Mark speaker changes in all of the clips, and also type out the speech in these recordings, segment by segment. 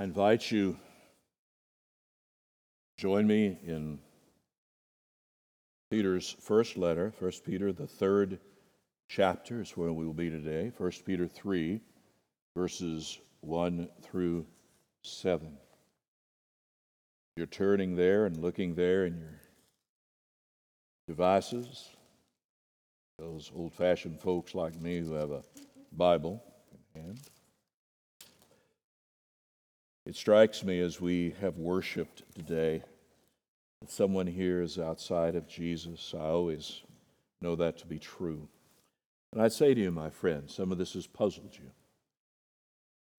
Speaker 1: I invite you join me in Peter's first letter, 1 Peter, the third chapter is where we will be today, 1 Peter 3, verses 1 through 7. You're turning there and looking there in your devices. Those old fashioned folks like me who have a Bible in hand. It strikes me as we have worshiped today that someone here is outside of Jesus. I always know that to be true. And I say to you, my friend, some of this has puzzled you.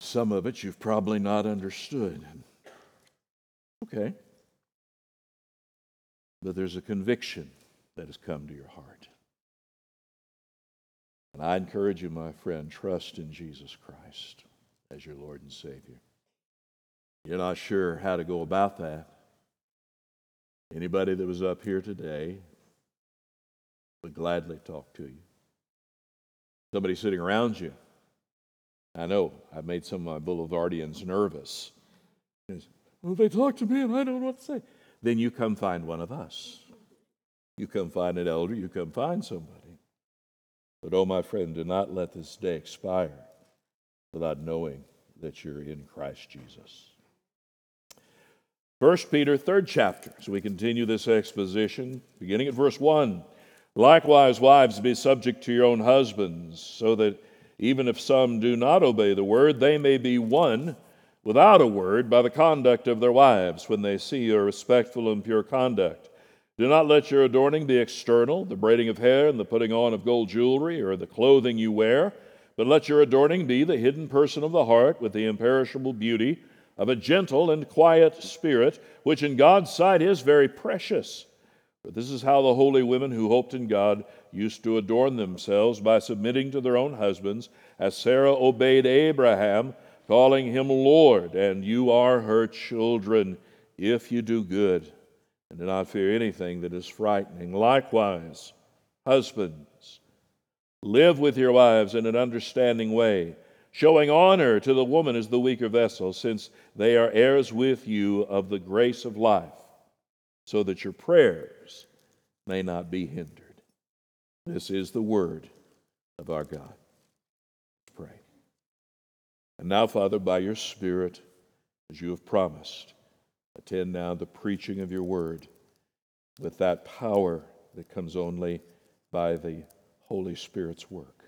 Speaker 1: Some of it you've probably not understood. Okay. But there's a conviction that has come to your heart. And I encourage you, my friend, trust in Jesus Christ as your Lord and Savior. You're not sure how to go about that. Anybody that was up here today would gladly talk to you. Somebody sitting around you. I know I've made some of my boulevardians nervous. Well, they talk to me and I don't know what to say. Then you come find one of us. You come find an elder, you come find somebody. But oh, my friend, do not let this day expire without knowing that you're in Christ Jesus. First Peter, third chapter. So we continue this exposition, beginning at verse 1. Likewise, wives, be subject to your own husbands, so that even if some do not obey the word, they may be won without a word by the conduct of their wives when they see your respectful and pure conduct. Do not let your adorning be external, the braiding of hair and the putting on of gold jewelry or the clothing you wear, but let your adorning be the hidden person of the heart with the imperishable beauty of a gentle and quiet spirit, which in God's sight is very precious. For this is how the holy women who hoped in God used to adorn themselves by submitting to their own husbands, as Sarah obeyed Abraham, calling him Lord, and you are her children if you do good and do not fear anything that is frightening. Likewise, husbands, live with your wives in an understanding way, showing honor to the woman as the weaker vessel, since they are heirs with you of the grace of life, so that your prayers may not be hindered. This is the word of our God. Pray. And now, Father, by your Spirit, as you have promised, Attend now the preaching of your word with that power that comes only by the Holy Spirit's work.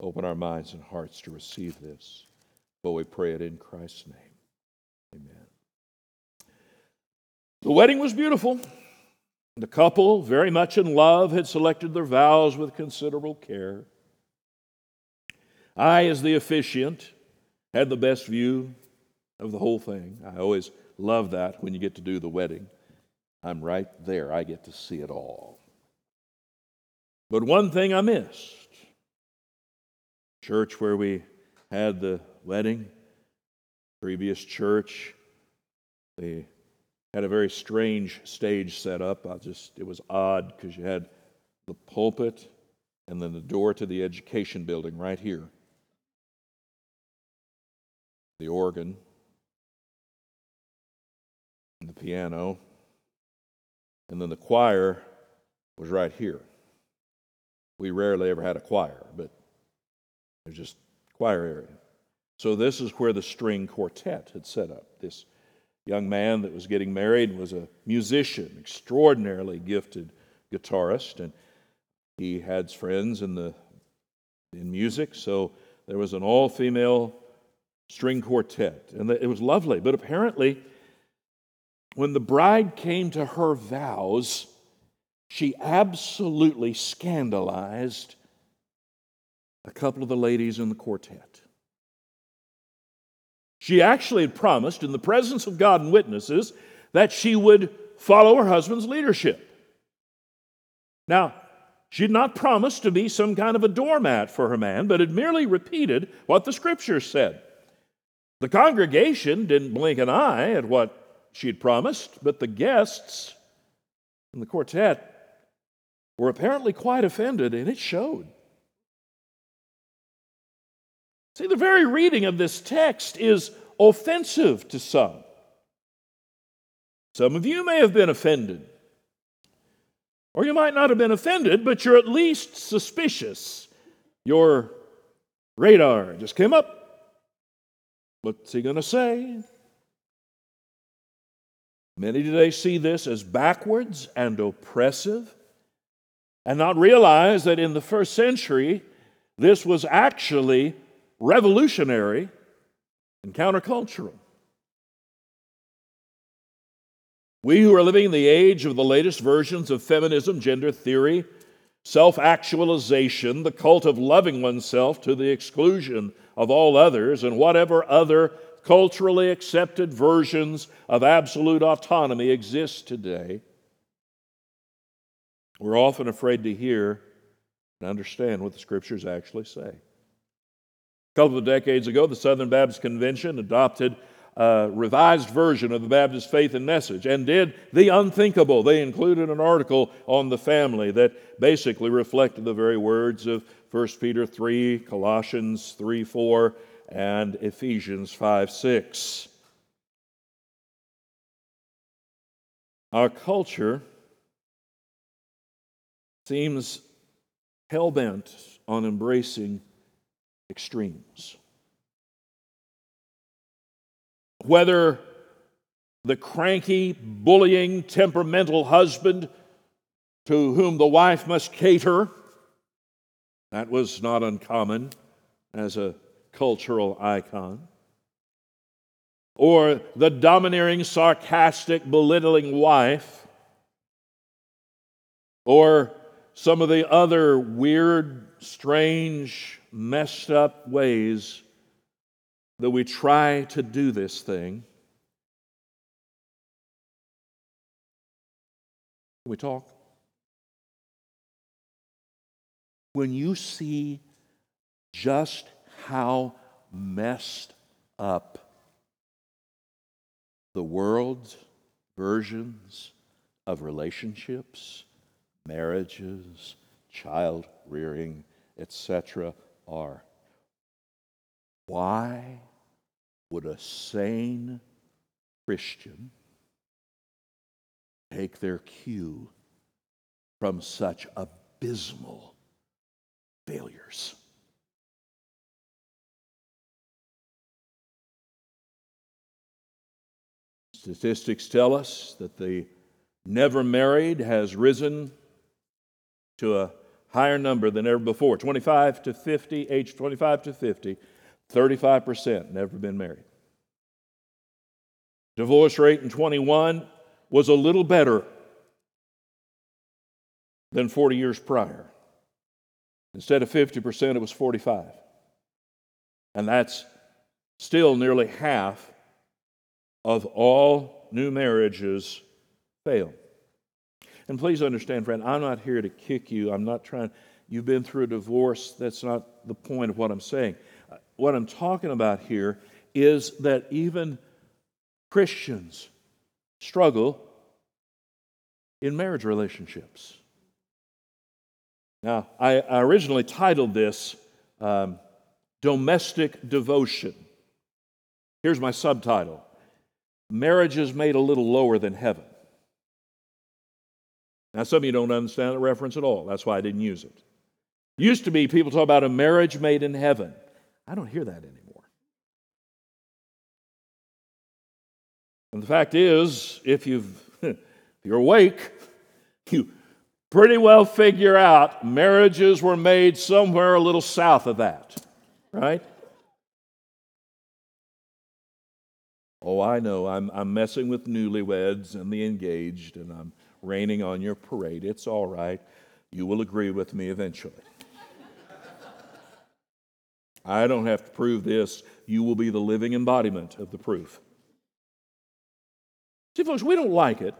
Speaker 1: Open our minds and hearts to receive this. But we pray it in Christ's name. Amen. The wedding was beautiful. The couple, very much in love, had selected their vows with considerable care. I, as the officiant, had the best view of the whole thing. I always Love that when you get to do the wedding. I'm right there, I get to see it all. But one thing I missed church where we had the wedding, previous church, they had a very strange stage set up. I just it was odd because you had the pulpit and then the door to the education building right here. The organ, and the piano, and then the choir was right here. We rarely ever had a choir, but was just choir area. So this is where the string quartet had set up. This young man that was getting married was a musician, extraordinarily gifted guitarist, and he had friends in the in music. So there was an all-female string quartet, and it was lovely. But apparently, when the bride came to her vows, she absolutely scandalized a couple of the ladies in the quartet. She actually had promised, in the presence of God and witnesses, that she would follow her husband's leadership. Now, she had not promised to be some kind of a doormat for her man, but had merely repeated what the scriptures said. The congregation didn't blink an eye at what she had promised, but the guests in the quartet were apparently quite offended, and it showed. See, the very reading of this text is offensive to some. Some of you may have been offended. Or you might not have been offended, but you're at least suspicious. Your radar just came up. What's he going to say? Many today see this as backwards and oppressive and not realize that in the first century, this was actually revolutionary and countercultural. We who are living in the age of the latest versions of feminism, gender theory, self actualization, the cult of loving oneself to the exclusion of all others, and whatever other culturally accepted versions of absolute autonomy exist today, we're often afraid to hear and understand what the scriptures actually say. A couple of decades ago, the Southern Baptist Convention adopted a revised version of the Baptist faith and message and did the unthinkable. They included an article on the family that basically reflected the very words of 1 Peter 3, Colossians 3 4, and Ephesians 5 6. Our culture seems hell bent on embracing extremes. Whether the cranky, bullying, temperamental husband to whom the wife must cater, that was not uncommon as a cultural icon. Or the domineering, sarcastic, belittling wife. Or some of the other weird, strange, messed up ways that we try to do this thing. We talk? When you see just how messed up the world's versions of relationships, marriages, child rearing, etc., are. Why would a sane Christian take their cue from such abysmal failures? Statistics tell us that the never married has risen to a higher number than ever before 25 to 50, age 25 to 50, 35% never been married. Divorce rate in 21 was a little better than 40 years prior. Instead of 50%, it was 45. And that's still nearly half of all new marriages fail. And please understand, friend, I'm not here to kick you. I'm not trying, you've been through a divorce. That's not the point of what I'm saying. What I'm talking about here is that even Christians struggle in marriage relationships. Now, I, I originally titled this um, Domestic Devotion. Here's my subtitle Marriage is made a little lower than heaven. Now, some of you don't understand the reference at all. That's why I didn't use it. Used to be people talk about a marriage made in heaven. I don't hear that anymore. And the fact is, if, you've, if you're awake, you pretty well figure out marriages were made somewhere a little south of that, right? Oh, I know. I'm, I'm messing with newlyweds and the engaged, and I'm raining on your parade. It's all right. You will agree with me eventually. I don't have to prove this. You will be the living embodiment of the proof. See, folks, we don't like it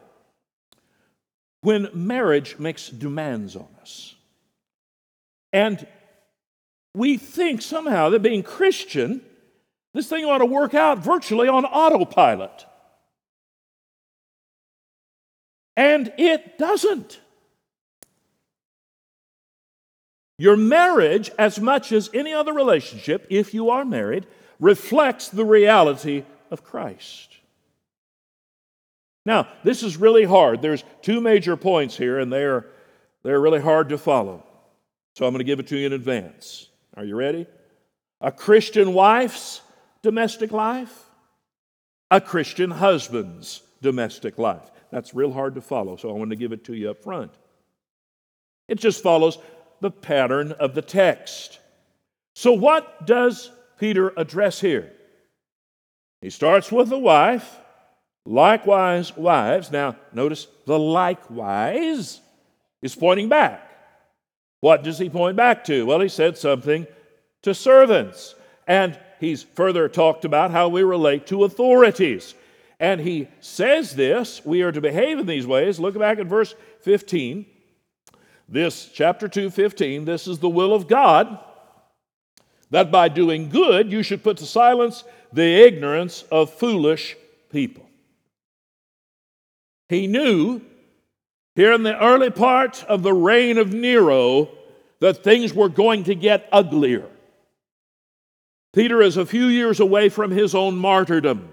Speaker 1: when marriage makes demands on us. And we think somehow that being Christian, this thing ought to work out virtually on autopilot. And it doesn't. Your marriage, as much as any other relationship, if you are married, reflects the reality of Christ. Now, this is really hard. There's two major points here, and they're, they're really hard to follow. So I'm going to give it to you in advance. Are you ready? A Christian wife's domestic life, a Christian husband's domestic life. That's real hard to follow, so I want to give it to you up front. It just follows the pattern of the text. So, what does Peter address here? He starts with the wife, likewise, wives. Now, notice the likewise is pointing back. What does he point back to? Well, he said something to servants. And he's further talked about how we relate to authorities. And he says this we are to behave in these ways. Look back at verse 15. This, chapter 2, 15, this is the will of God that by doing good you should put to silence the ignorance of foolish people. He knew here in the early part of the reign of Nero that things were going to get uglier. Peter is a few years away from his own martyrdom,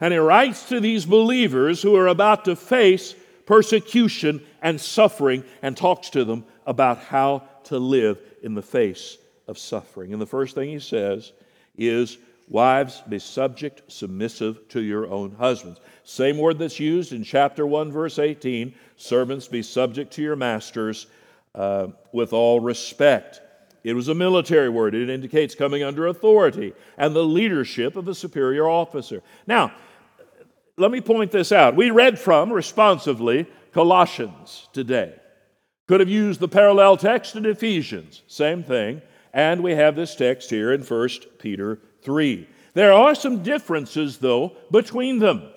Speaker 1: and he writes to these believers who are about to face persecution and suffering and talks to them about how to live in the face of suffering. And the first thing he says is, Wives, be subject, submissive to your own husbands. Same word that's used in chapter 1, verse 18 Servants, be subject to your masters uh, with all respect. It was a military word. It indicates coming under authority and the leadership of a superior officer. Now, let me point this out. We read from responsively Colossians today. Could have used the parallel text in Ephesians, same thing. And we have this text here in 1 Peter 3. There are some differences, though, between them.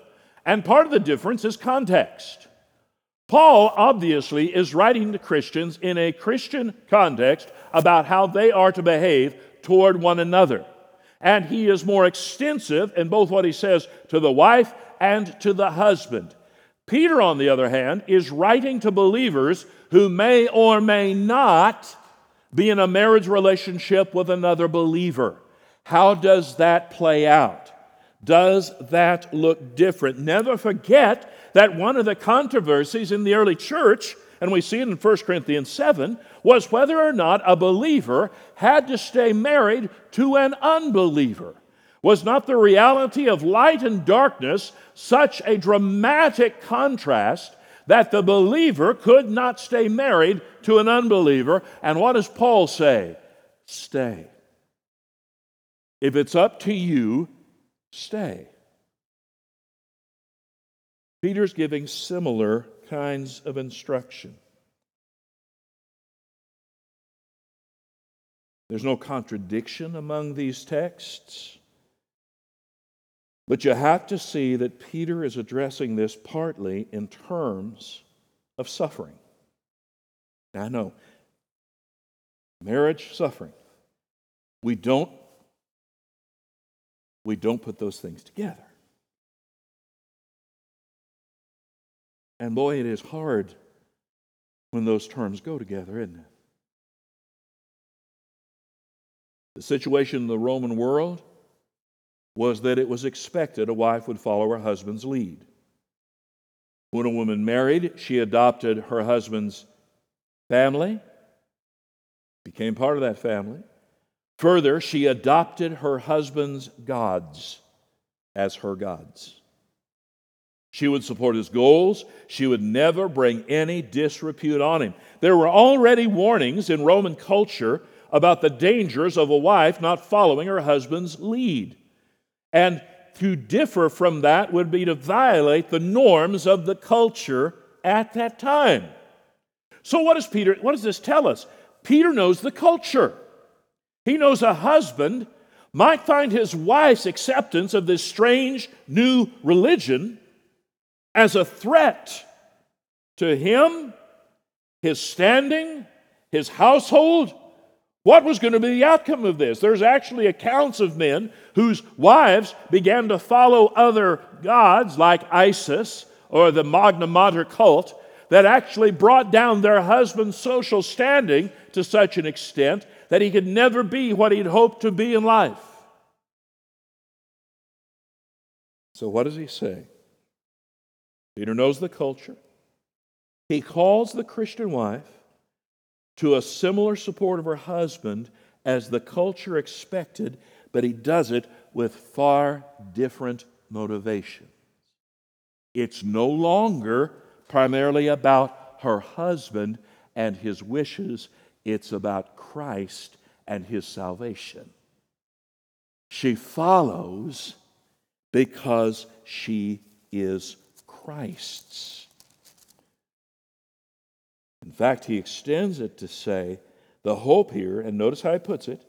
Speaker 1: And part of the difference is context. Paul obviously is writing to Christians in a Christian context about how they are to behave toward one another. And he is more extensive in both what he says to the wife and to the husband. Peter, on the other hand, is writing to believers who may or may not be in a marriage relationship with another believer. How does that play out? Does that look different? Never forget that one of the controversies in the early church, and we see it in 1 Corinthians 7, was whether or not a believer had to stay married to an unbeliever. Was not the reality of light and darkness such a dramatic contrast that the believer could not stay married to an unbeliever? And what does Paul say? Stay. If it's up to you, stay. Peter's giving similar kinds of instruction. There's no contradiction among these texts. But you have to see that Peter is addressing this partly in terms of suffering. Now, I know marriage, suffering. We don't we don't put those things together. And boy, it is hard when those terms go together, isn't it? The situation in the Roman world was that it was expected a wife would follow her husband's lead. When a woman married, she adopted her husband's family, became part of that family. Further, she adopted her husband's gods as her gods. She would support his goals. She would never bring any disrepute on him. There were already warnings in Roman culture about the dangers of a wife not following her husband's lead. And to differ from that would be to violate the norms of the culture at that time. So, what does Peter, what does this tell us? Peter knows the culture. He knows a husband might find his wife's acceptance of this strange new religion as a threat to him, his standing, his household. What was going to be the outcome of this? There's actually accounts of men whose wives began to follow other gods like Isis or the Magna Mater cult that actually brought down their husband's social standing to such an extent that he could never be what he'd hoped to be in life. So, what does he say? Peter knows the culture. He calls the Christian wife to a similar support of her husband as the culture expected, but he does it with far different motivations. It's no longer primarily about her husband and his wishes, it's about Christ and his salvation. She follows because she is Christ's. In fact, he extends it to say the hope here, and notice how he puts it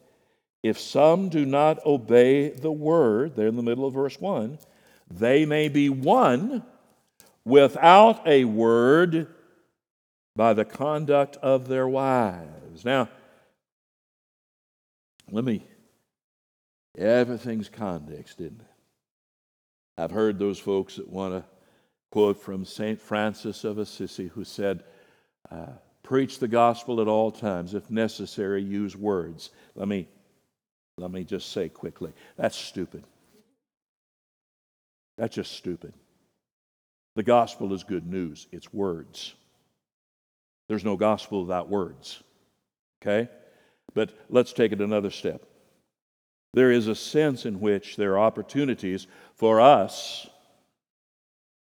Speaker 1: if some do not obey the word, there in the middle of verse 1, they may be won without a word by the conduct of their wives. Now, let me, everything's context, isn't it? I've heard those folks that want to quote from St. Francis of Assisi who said, uh, Preach the gospel at all times. If necessary, use words. Let me, let me just say quickly that's stupid. That's just stupid. The gospel is good news, it's words. There's no gospel without words. Okay? But let's take it another step. There is a sense in which there are opportunities for us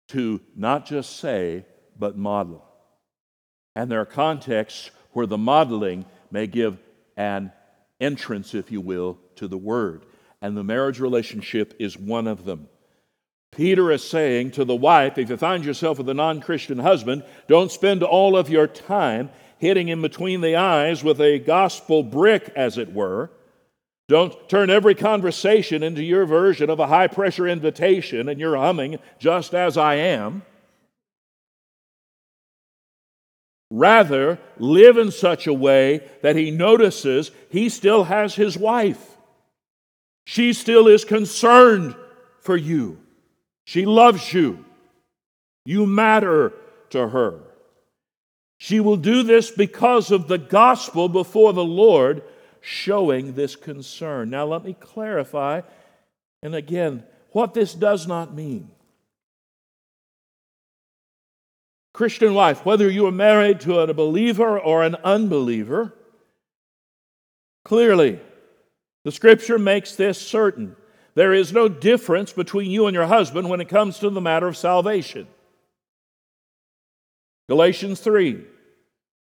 Speaker 1: to not just say, but model. And there are contexts where the modeling may give an entrance, if you will, to the Word. And the marriage relationship is one of them. Peter is saying to the wife if you find yourself with a non Christian husband, don't spend all of your time hitting him between the eyes with a gospel brick, as it were. Don't turn every conversation into your version of a high pressure invitation and you're humming just as I am. Rather, live in such a way that he notices he still has his wife. She still is concerned for you. She loves you. You matter to her. She will do this because of the gospel before the Lord showing this concern. Now, let me clarify, and again, what this does not mean. Christian wife, whether you are married to a believer or an unbeliever, clearly the scripture makes this certain. There is no difference between you and your husband when it comes to the matter of salvation. Galatians 3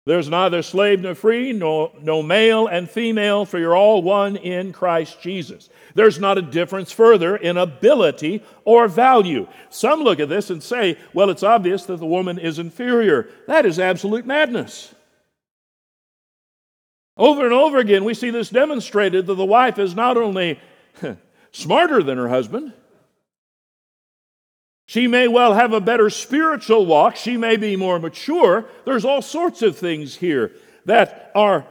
Speaker 1: there's neither slave nor free, no, no male and female, for you're all one in Christ Jesus. There's not a difference further in ability or value. Some look at this and say, well, it's obvious that the woman is inferior. That is absolute madness. Over and over again, we see this demonstrated that the wife is not only smarter than her husband, she may well have a better spiritual walk. She may be more mature. There's all sorts of things here that are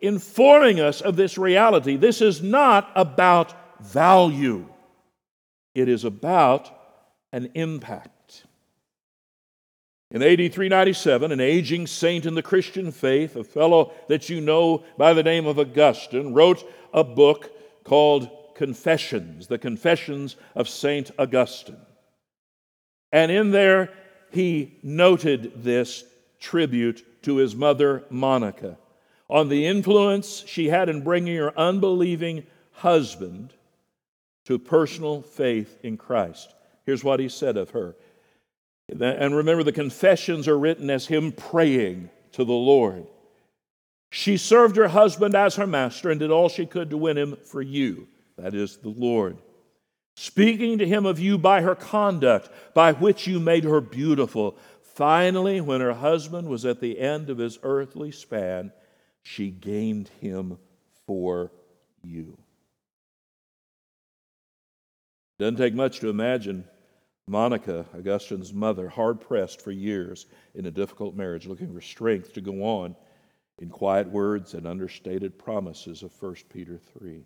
Speaker 1: informing us of this reality. This is not about value, it is about an impact. In AD 397, an aging saint in the Christian faith, a fellow that you know by the name of Augustine, wrote a book called Confessions, the Confessions of Saint Augustine. And in there, he noted this tribute to his mother, Monica, on the influence she had in bringing her unbelieving husband to personal faith in Christ. Here's what he said of her. And remember, the confessions are written as him praying to the Lord. She served her husband as her master and did all she could to win him for you, that is, the Lord speaking to him of you by her conduct, by which you made her beautiful. Finally, when her husband was at the end of his earthly span, she gained him for you. Doesn't take much to imagine Monica, Augustine's mother, hard pressed for years in a difficult marriage, looking for strength to go on in quiet words and understated promises of 1 Peter 3.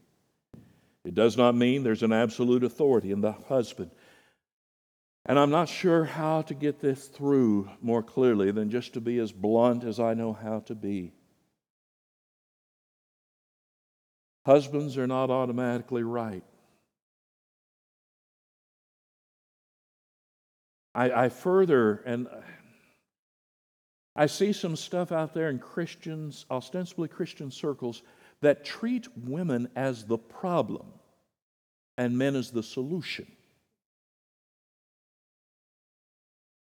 Speaker 1: It does not mean there's an absolute authority in the husband. And I'm not sure how to get this through more clearly than just to be as blunt as I know how to be. Husbands are not automatically right. I, I further, and I see some stuff out there in Christians, ostensibly Christian circles, that treat women as the problem and men as the solution.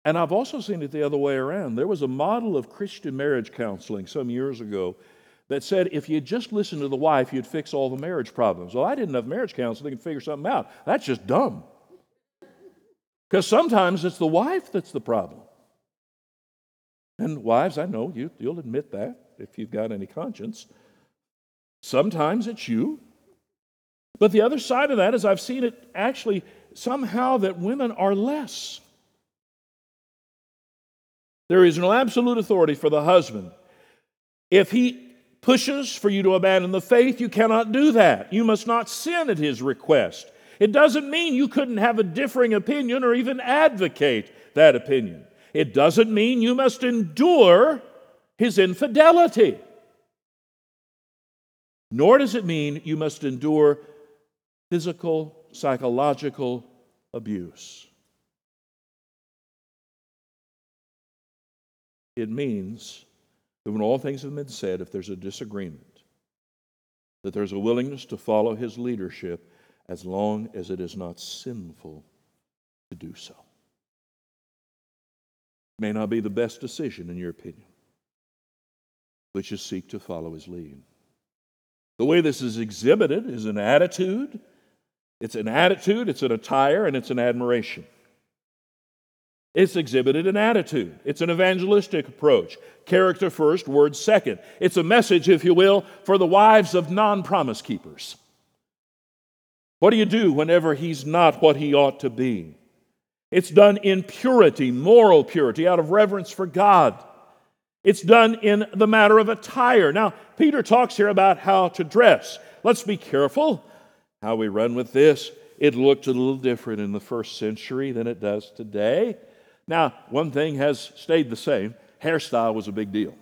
Speaker 1: And I've also seen it the other way around. There was a model of Christian marriage counseling some years ago that said if you just listen to the wife, you'd fix all the marriage problems. Well, I didn't have marriage counseling to figure something out. That's just dumb. Because sometimes it's the wife that's the problem. And wives, I know you, you'll admit that if you've got any conscience. Sometimes it's you. But the other side of that is I've seen it actually somehow that women are less. There is no absolute authority for the husband. If he pushes for you to abandon the faith, you cannot do that. You must not sin at his request. It doesn't mean you couldn't have a differing opinion or even advocate that opinion. It doesn't mean you must endure his infidelity. Nor does it mean you must endure physical, psychological abuse. It means that when all things have been said, if there's a disagreement, that there's a willingness to follow his leadership as long as it is not sinful to do so. It May not be the best decision in your opinion, but you seek to follow his lead. The way this is exhibited is an attitude. It's an attitude, it's an attire, and it's an admiration. It's exhibited an attitude. It's an evangelistic approach. Character first, words second. It's a message, if you will, for the wives of non promise keepers. What do you do whenever he's not what he ought to be? It's done in purity, moral purity, out of reverence for God. It's done in the matter of attire. Now, Peter talks here about how to dress. Let's be careful how we run with this. It looked a little different in the first century than it does today. Now, one thing has stayed the same hairstyle was a big deal.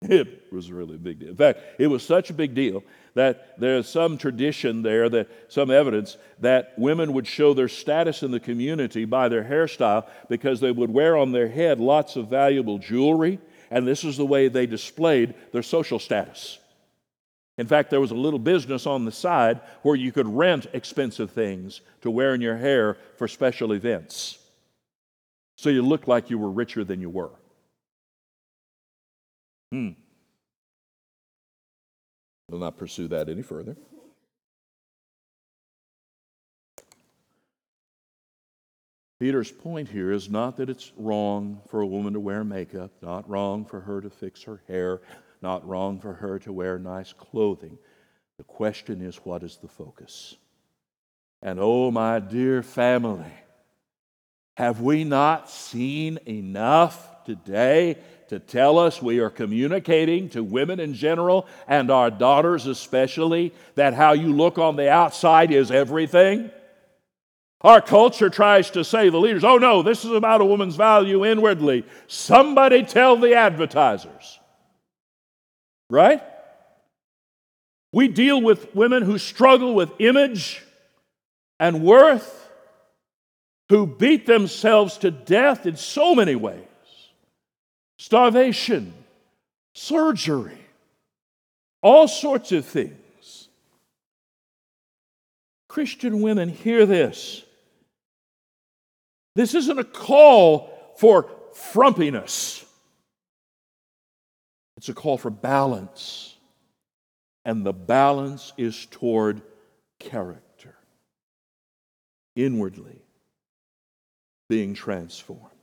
Speaker 1: It was really a big deal. In fact, it was such a big deal that there's some tradition there, that some evidence that women would show their status in the community by their hairstyle because they would wear on their head lots of valuable jewelry, and this is the way they displayed their social status. In fact, there was a little business on the side where you could rent expensive things to wear in your hair for special events. So you looked like you were richer than you were. Hmm. We'll not pursue that any further. Peter's point here is not that it's wrong for a woman to wear makeup, not wrong for her to fix her hair, not wrong for her to wear nice clothing. The question is, what is the focus? And oh, my dear family, have we not seen enough today to tell us we are communicating to women in general and our daughters especially that how you look on the outside is everything? Our culture tries to say, the leaders, oh no, this is about a woman's value inwardly. Somebody tell the advertisers. Right? We deal with women who struggle with image and worth, who beat themselves to death in so many ways starvation, surgery, all sorts of things. Christian women, hear this. This isn't a call for frumpiness. It's a call for balance. And the balance is toward character, inwardly being transformed.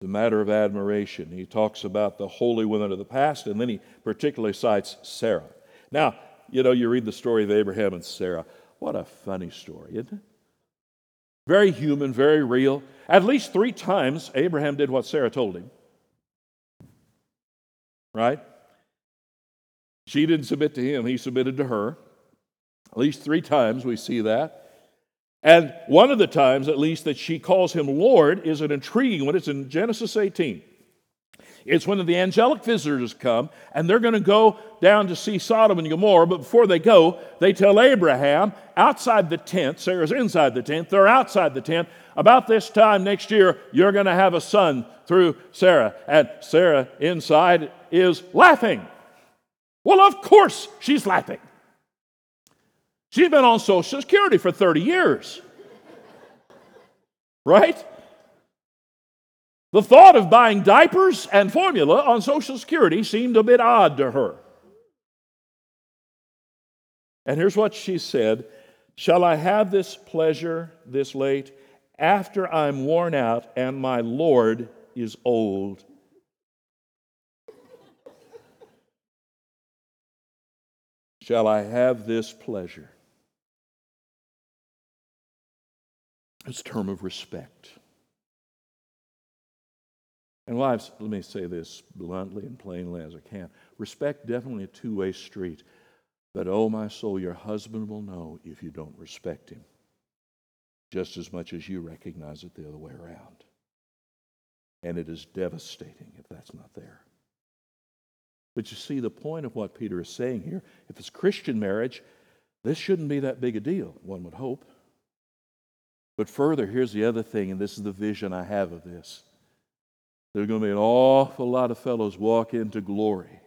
Speaker 1: The matter of admiration. He talks about the holy women of the past, and then he particularly cites Sarah. Now, you know, you read the story of Abraham and Sarah. What a funny story, isn't it? Very human, very real. At least three times, Abraham did what Sarah told him right? She didn't submit to him, he submitted to her. At least three times we see that. And one of the times, at least, that she calls him Lord is an intriguing one. It's in Genesis 18. It's when the angelic visitors come and they're going to go down to see Sodom and Gomorrah, but before they go, they tell Abraham, outside the tent. Sarah's inside the tent. They're outside the tent. About this time next year, you're going to have a son through Sarah. And Sarah inside is laughing. Well, of course she's laughing. She's been on Social Security for 30 years. Right? The thought of buying diapers and formula on Social Security seemed a bit odd to her. And here's what she said Shall I have this pleasure this late after I'm worn out and my Lord is old? Shall I have this pleasure? It's a term of respect. And wives, let me say this bluntly and plainly as I can. Respect definitely a two-way street. But oh my soul, your husband will know if you don't respect him. Just as much as you recognize it the other way around. And it is devastating if that's not there. But you see, the point of what Peter is saying here, if it's Christian marriage, this shouldn't be that big a deal, one would hope. But further, here's the other thing, and this is the vision I have of this. There's going to be an awful lot of fellows walk into glory.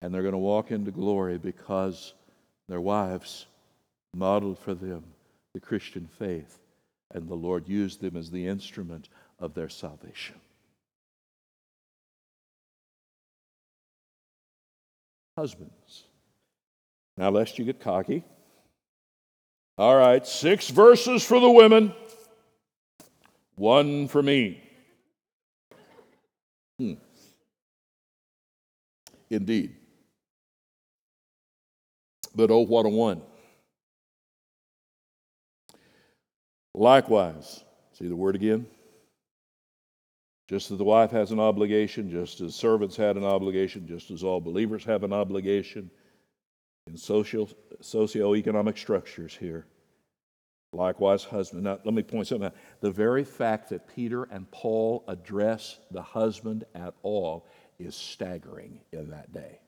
Speaker 1: And they're going to walk into glory because their wives modeled for them the Christian faith, and the Lord used them as the instrument of their salvation. Husbands. Now, lest you get cocky, all right, six verses for the women, one for me. Hmm. Indeed. But oh, what a one. Likewise, see the word again? Just as the wife has an obligation, just as servants had an obligation, just as all believers have an obligation, in social socioeconomic structures here. Likewise, husband. Now, let me point something out. The very fact that Peter and Paul address the husband at all is staggering in that day.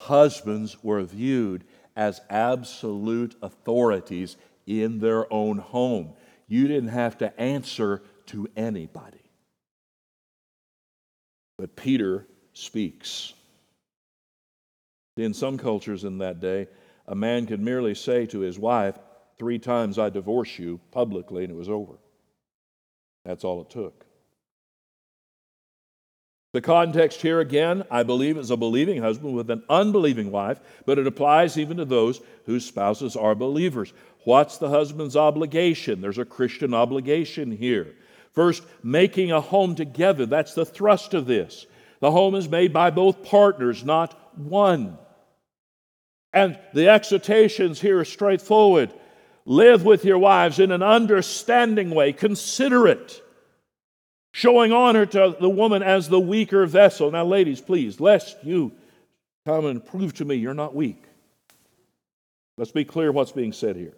Speaker 1: Husbands were viewed as absolute authorities in their own home. You didn't have to answer to anybody. But Peter speaks. In some cultures in that day, a man could merely say to his wife, Three times I divorce you publicly, and it was over. That's all it took. The context here, again, I believe, is a believing husband with an unbelieving wife, but it applies even to those whose spouses are believers. What's the husband's obligation? There's a Christian obligation here. First, making a home together. That's the thrust of this. The home is made by both partners, not one. And the exhortations here are straightforward. Live with your wives in an understanding way, considerate, showing honor to the woman as the weaker vessel. Now, ladies, please, lest you come and prove to me you're not weak. Let's be clear what's being said here.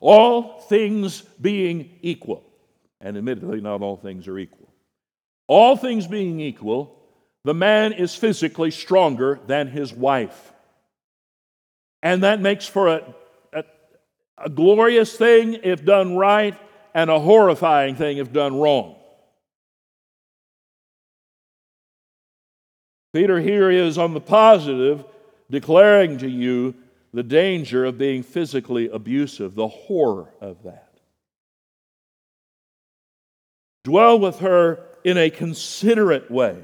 Speaker 1: All things being equal, and admittedly, not all things are equal. All things being equal, the man is physically stronger than his wife. And that makes for a, a, a, glorious thing if done right and a horrifying thing if done wrong. Peter here is on the positive, declaring to you the danger of being physically abusive, the horror of that. Dwell with her in a considerate way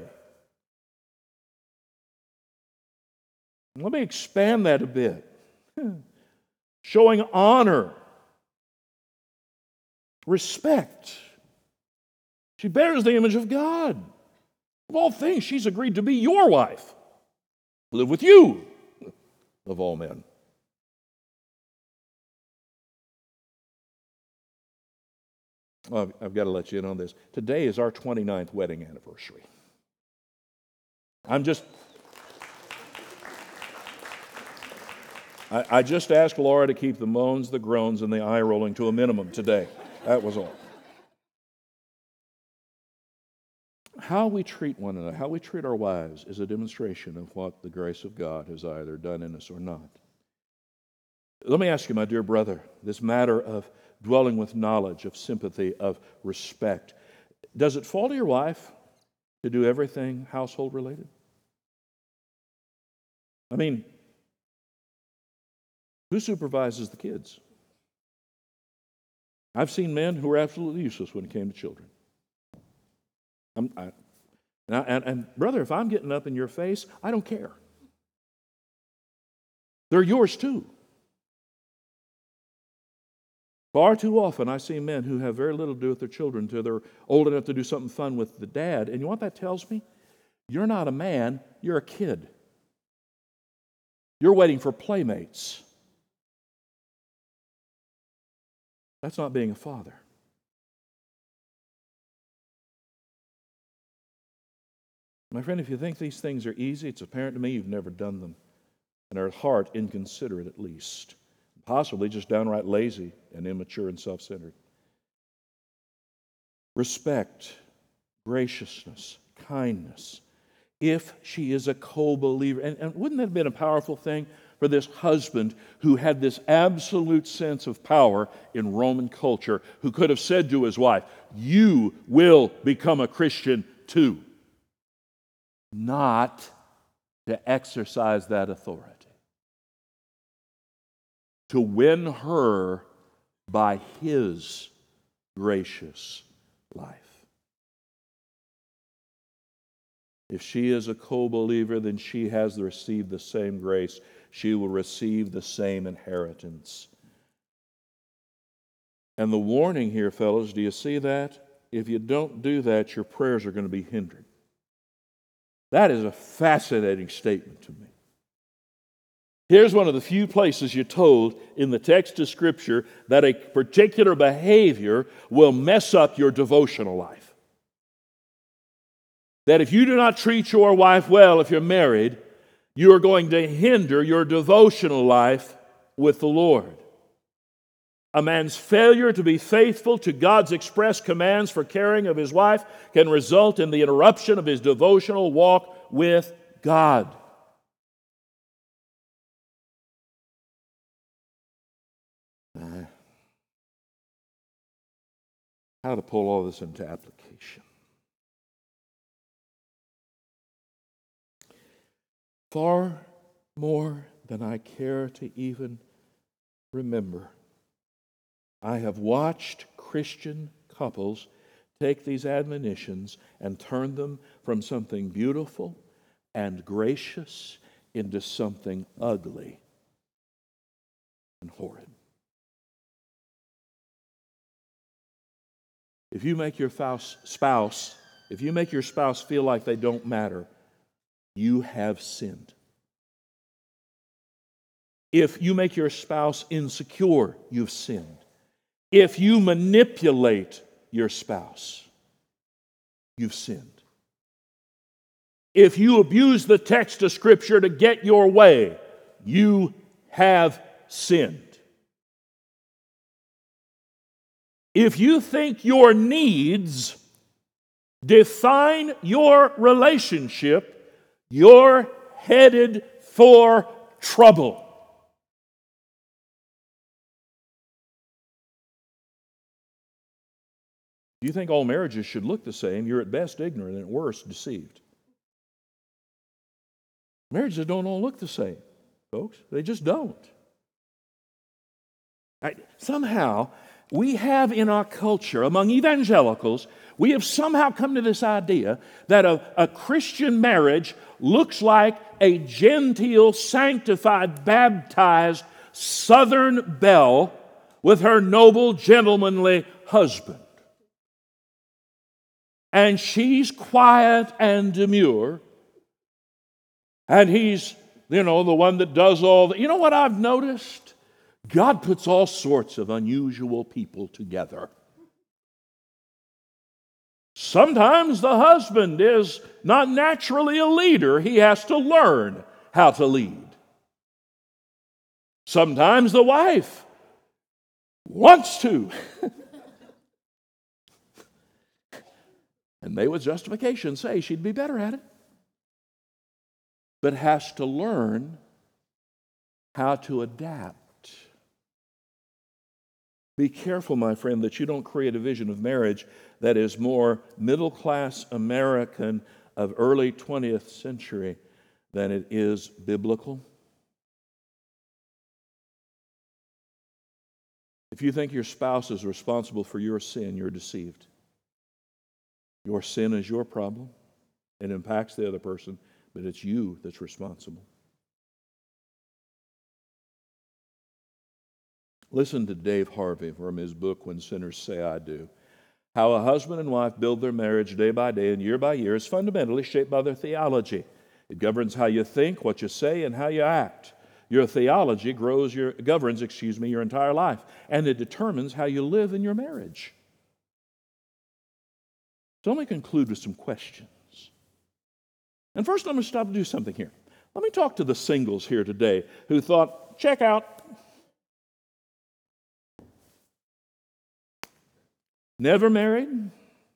Speaker 1: Let me expand that a bit. Showing honor, respect. She bears the image of God. Of all things, she's agreed to be your wife, live with you, of all men. Well, I've got to let you in on this. Today is our 29th wedding anniversary. I'm just I, I just asked Laura to keep the moans, the groans, and the eye rolling to a minimum today. That was all. How we treat one another, how we treat our wives, is a demonstration of what the grace of God has either done in us or not. Let me ask you, my dear brother, this matter of dwelling with knowledge, of sympathy, of respect, does it fall to your wife to do everything household related? I mean, who supervises the kids? I've seen men who were absolutely useless when it came to children. I, and, and, brother, if I'm getting up in your face, I don't care. They're yours too. Far too often, I see men who have very little to do with their children until they're old enough to do something fun with the dad. And you know what that tells me? You're not a man, you're a kid. You're waiting for playmates. That's not being a father. My friend, if you think these things are easy, it's apparent to me you've never done them and are at heart inconsiderate at least, possibly just downright lazy and immature and self centered. Respect, graciousness, kindness. If she is a co believer, and, and wouldn't that have been a powerful thing for this husband who had this absolute sense of power in Roman culture, who could have said to his wife, You will become a Christian too? Not to exercise that authority to win her by his gracious life. If she is a co believer, then she has received the same grace. She will receive the same inheritance. And the warning here, fellows, do you see that? If you don't do that, your prayers are going to be hindered. That is a fascinating statement to me. Here's one of the few places you're told in the text of Scripture that a particular behavior will mess up your devotional life. That if you do not treat your wife well, if you're married, you are going to hinder your devotional life with the Lord. A man's failure to be faithful to God's express commands for caring of his wife can result in the interruption of his devotional walk with God. how to pull all this into application. Far more than I care to even remember, I have watched Christian couples take these admonitions and turn them from something beautiful and gracious into something ugly and horrid. If you make your spouse, if you make your spouse feel like they don't matter, you have sinned. If you make your spouse insecure, you've sinned. If you manipulate your spouse, you've sinned. If you abuse the text of Scripture to get your way, you have sinned. If you think your needs define your relationship, you're headed for trouble. If you think all marriages should look the same, you're at best ignorant and at worst deceived. Marriages don't all look the same, folks. They just don't. I, somehow, we have in our culture, among evangelicals, we have somehow come to this idea that a, a Christian marriage looks like a genteel, sanctified, baptized Southern belle with her noble, gentlemanly husband. And she's quiet and demure, and he's, you know, the one that does all the. You know what I've noticed? God puts all sorts of unusual people together. Sometimes the husband is not naturally a leader, he has to learn how to lead. Sometimes the wife wants to. and may, with justification, say she'd be better at it, but has to learn how to adapt Be careful, my friend, that you don't create a vision of marriage that is more middle class American of early 20th century than it is biblical. If you think your spouse is responsible for your sin, you're deceived. Your sin is your problem. It impacts the other person, but it's you that's responsible. Listen to Dave Harvey from his book, When Sinners Say I Do. How a husband and wife build their marriage day by day and year by year is fundamentally shaped by their theology. It governs how you think, what you say, and how you act. Your theology grows your, governs, excuse me, your entire life, and it determines how you live in your marriage. So let me conclude with some questions. And first, let me stop and do something here. Let me talk to the singles here today who thought, check out, never married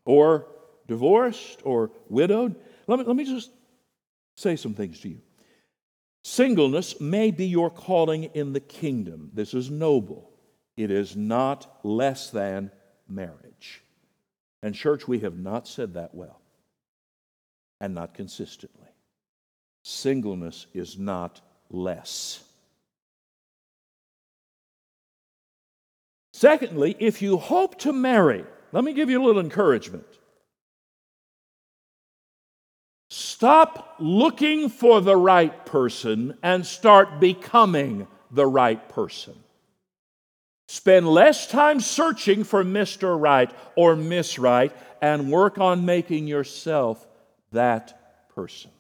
Speaker 1: or divorced or widowed, let me, let me just say some things to you. Singleness may be your calling in the kingdom. This is noble. It is not less than marriage. And, church, we have not said that well and not consistently. Singleness is not less. Secondly, if you hope to marry, let me give you a little encouragement. Stop looking for the right person and start becoming the right person. Spend less time searching for Mr. Right or Miss Right and work on making yourself that person.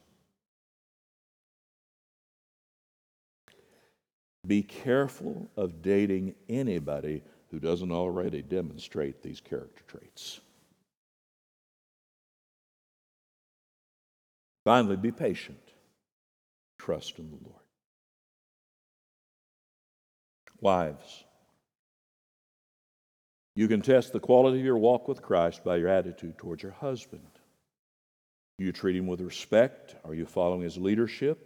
Speaker 1: Be careful of dating anybody who doesn't already demonstrate these character traits. Finally, be patient. Trust in the Lord. Wives, you can test the quality of your walk with Christ by your attitude towards your husband. Do you treat him with respect? Are you following his leadership?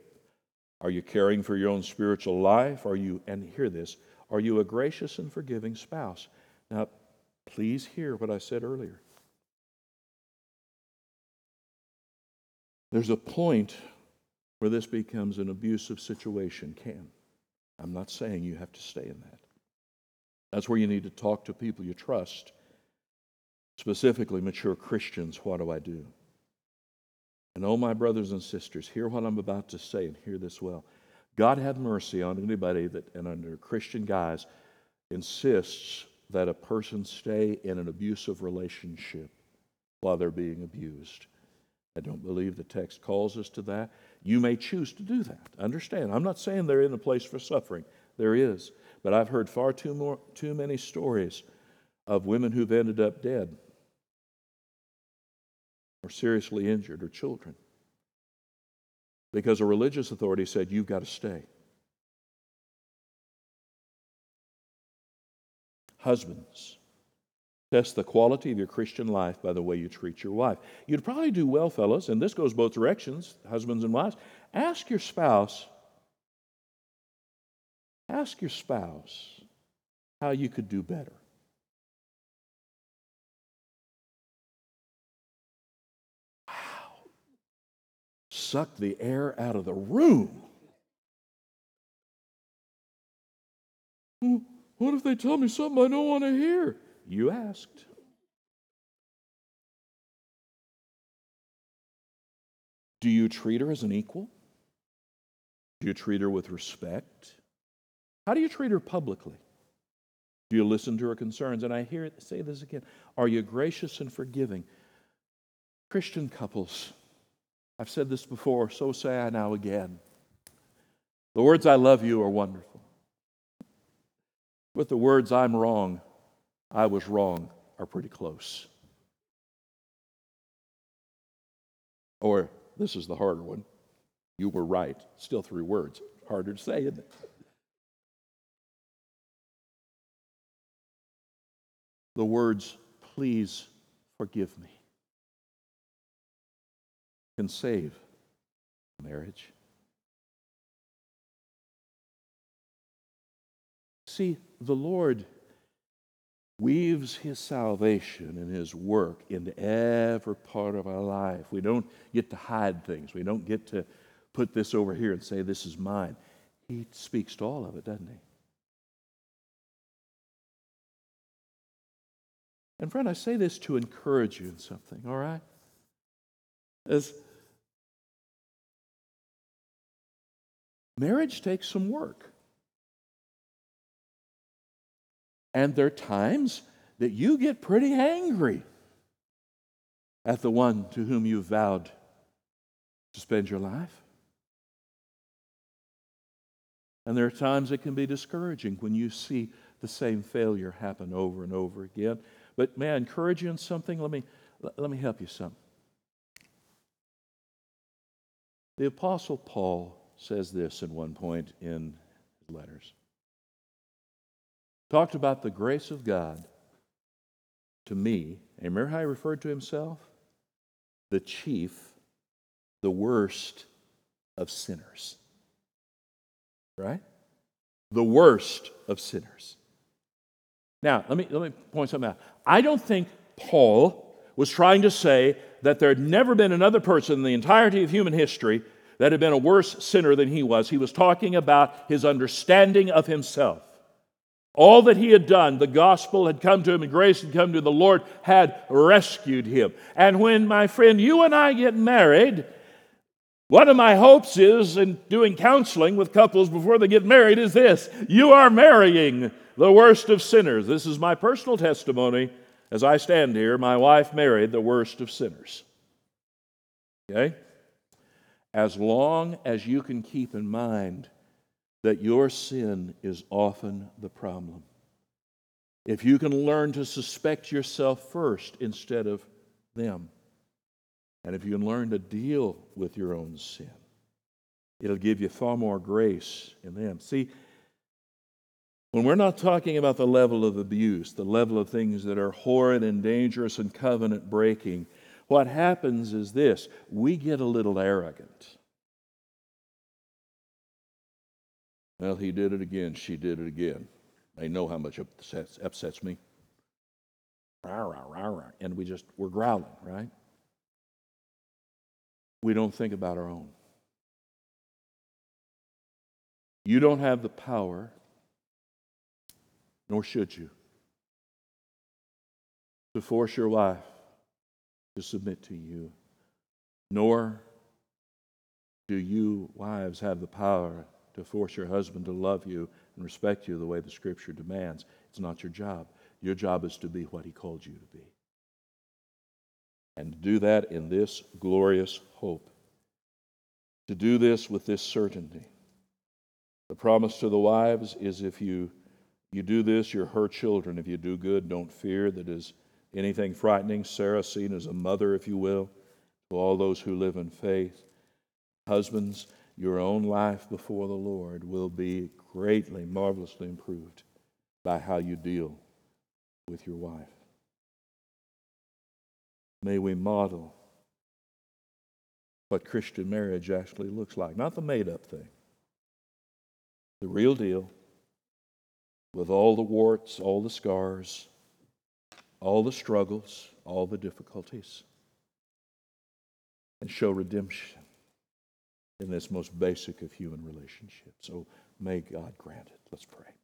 Speaker 1: Are you caring for your own spiritual life? Are you, and hear this, are you a gracious and forgiving spouse? Now, please hear what I said earlier. There's a point where this becomes an abusive situation, can. I'm not saying you have to stay in that. That's where you need to talk to people you trust, specifically mature Christians. What do I do? And oh, my brothers and sisters, hear what I'm about to say and hear this well. God have mercy on anybody that, and under Christian guise, insists that a person stay in an abusive relationship while they're being abused. I don't believe the text calls us to that. You may choose to do that. Understand, I'm not saying they're in a place for suffering. There is. But I've heard far too, more, too many stories of women who've ended up dead or seriously injured or children because a religious authority said, You've got to stay. Husbands, test the quality of your Christian life by the way you treat your wife. You'd probably do well, fellas, and this goes both directions, husbands and wives. Ask your spouse, ask your spouse how you could do better. Suck the air out of the room. Hmm, what if they tell me something I don't want to hear? You asked. Do you treat her as an equal? Do you treat her with respect? How do you treat her publicly? Do you listen to her concerns? And I hear it say this again. Are you gracious and forgiving? Christian couples, I've said this before, so say I now again. The words I love you are wonderful. But the words I'm wrong, I was wrong are pretty close. Or this is the harder one. You were right. Still three words. Harder to say, isn't it? The words, please forgive me can save marriage. See, the Lord weaves his salvation and his work into every part of our life. We don't get to hide things, we don't get to put this over here and say, This is mine. He speaks to all of it, doesn't he? And friend, I say this to encourage you in something, all right? As marriage takes some work. And there are times that you get pretty angry at the one to whom you vowed to spend your life. And there are times it can be discouraging when you see the same failure happen over and over again. But may I encourage you in something? Let me, let me help you some. The Apostle Paul says this in one point in his letters. Talked about the grace of God to me. And remember how he referred to himself? The chief, the worst of sinners. Right? The worst of sinners. Now, let me, let me point something out. I don't think Paul was trying to say that there had never been another person in the entirety of human history that had been a worse sinner than he was. He was talking about his understanding of himself. All that he had done, the gospel had come to him and grace had come to him. The Lord had rescued him. And when, my friend, you and I get married, one of my hopes is in doing counseling with couples before they get married is this you are marrying the worst of sinners. This is my personal testimony as I stand here. My wife married the worst of sinners. Okay? As long as you can keep in mind that your sin is often the problem. If you can learn to suspect yourself first instead of them, and if you can learn to deal with your own sin, it'll give you far more grace in them. See, when we're not talking about the level of abuse, the level of things that are horrid and dangerous and covenant breaking, what happens is this we get a little arrogant. Well, he did it again, she did it again. They know how much upsets, upsets me. And we just, we're growling, right? We don't think about our own. You don't have the power nor should you, to force your wife to submit to you, nor do you, wives, have the power to force your husband to love you and respect you the way the Scripture demands. It's not your job. Your job is to be what He called you to be. And to do that in this glorious hope. To do this with this certainty. The promise to the wives is if you you do this, you're her children. If you do good, don't fear that is anything frightening. Sarah, seen as a mother, if you will, to all those who live in faith. Husbands, your own life before the Lord will be greatly, marvelously improved by how you deal with your wife. May we model what Christian marriage actually looks like, not the made up thing, the real deal with all the warts, all the scars, all the struggles, all the difficulties, and show redemption in this most basic of human relationships. So may God grant it. Let's pray.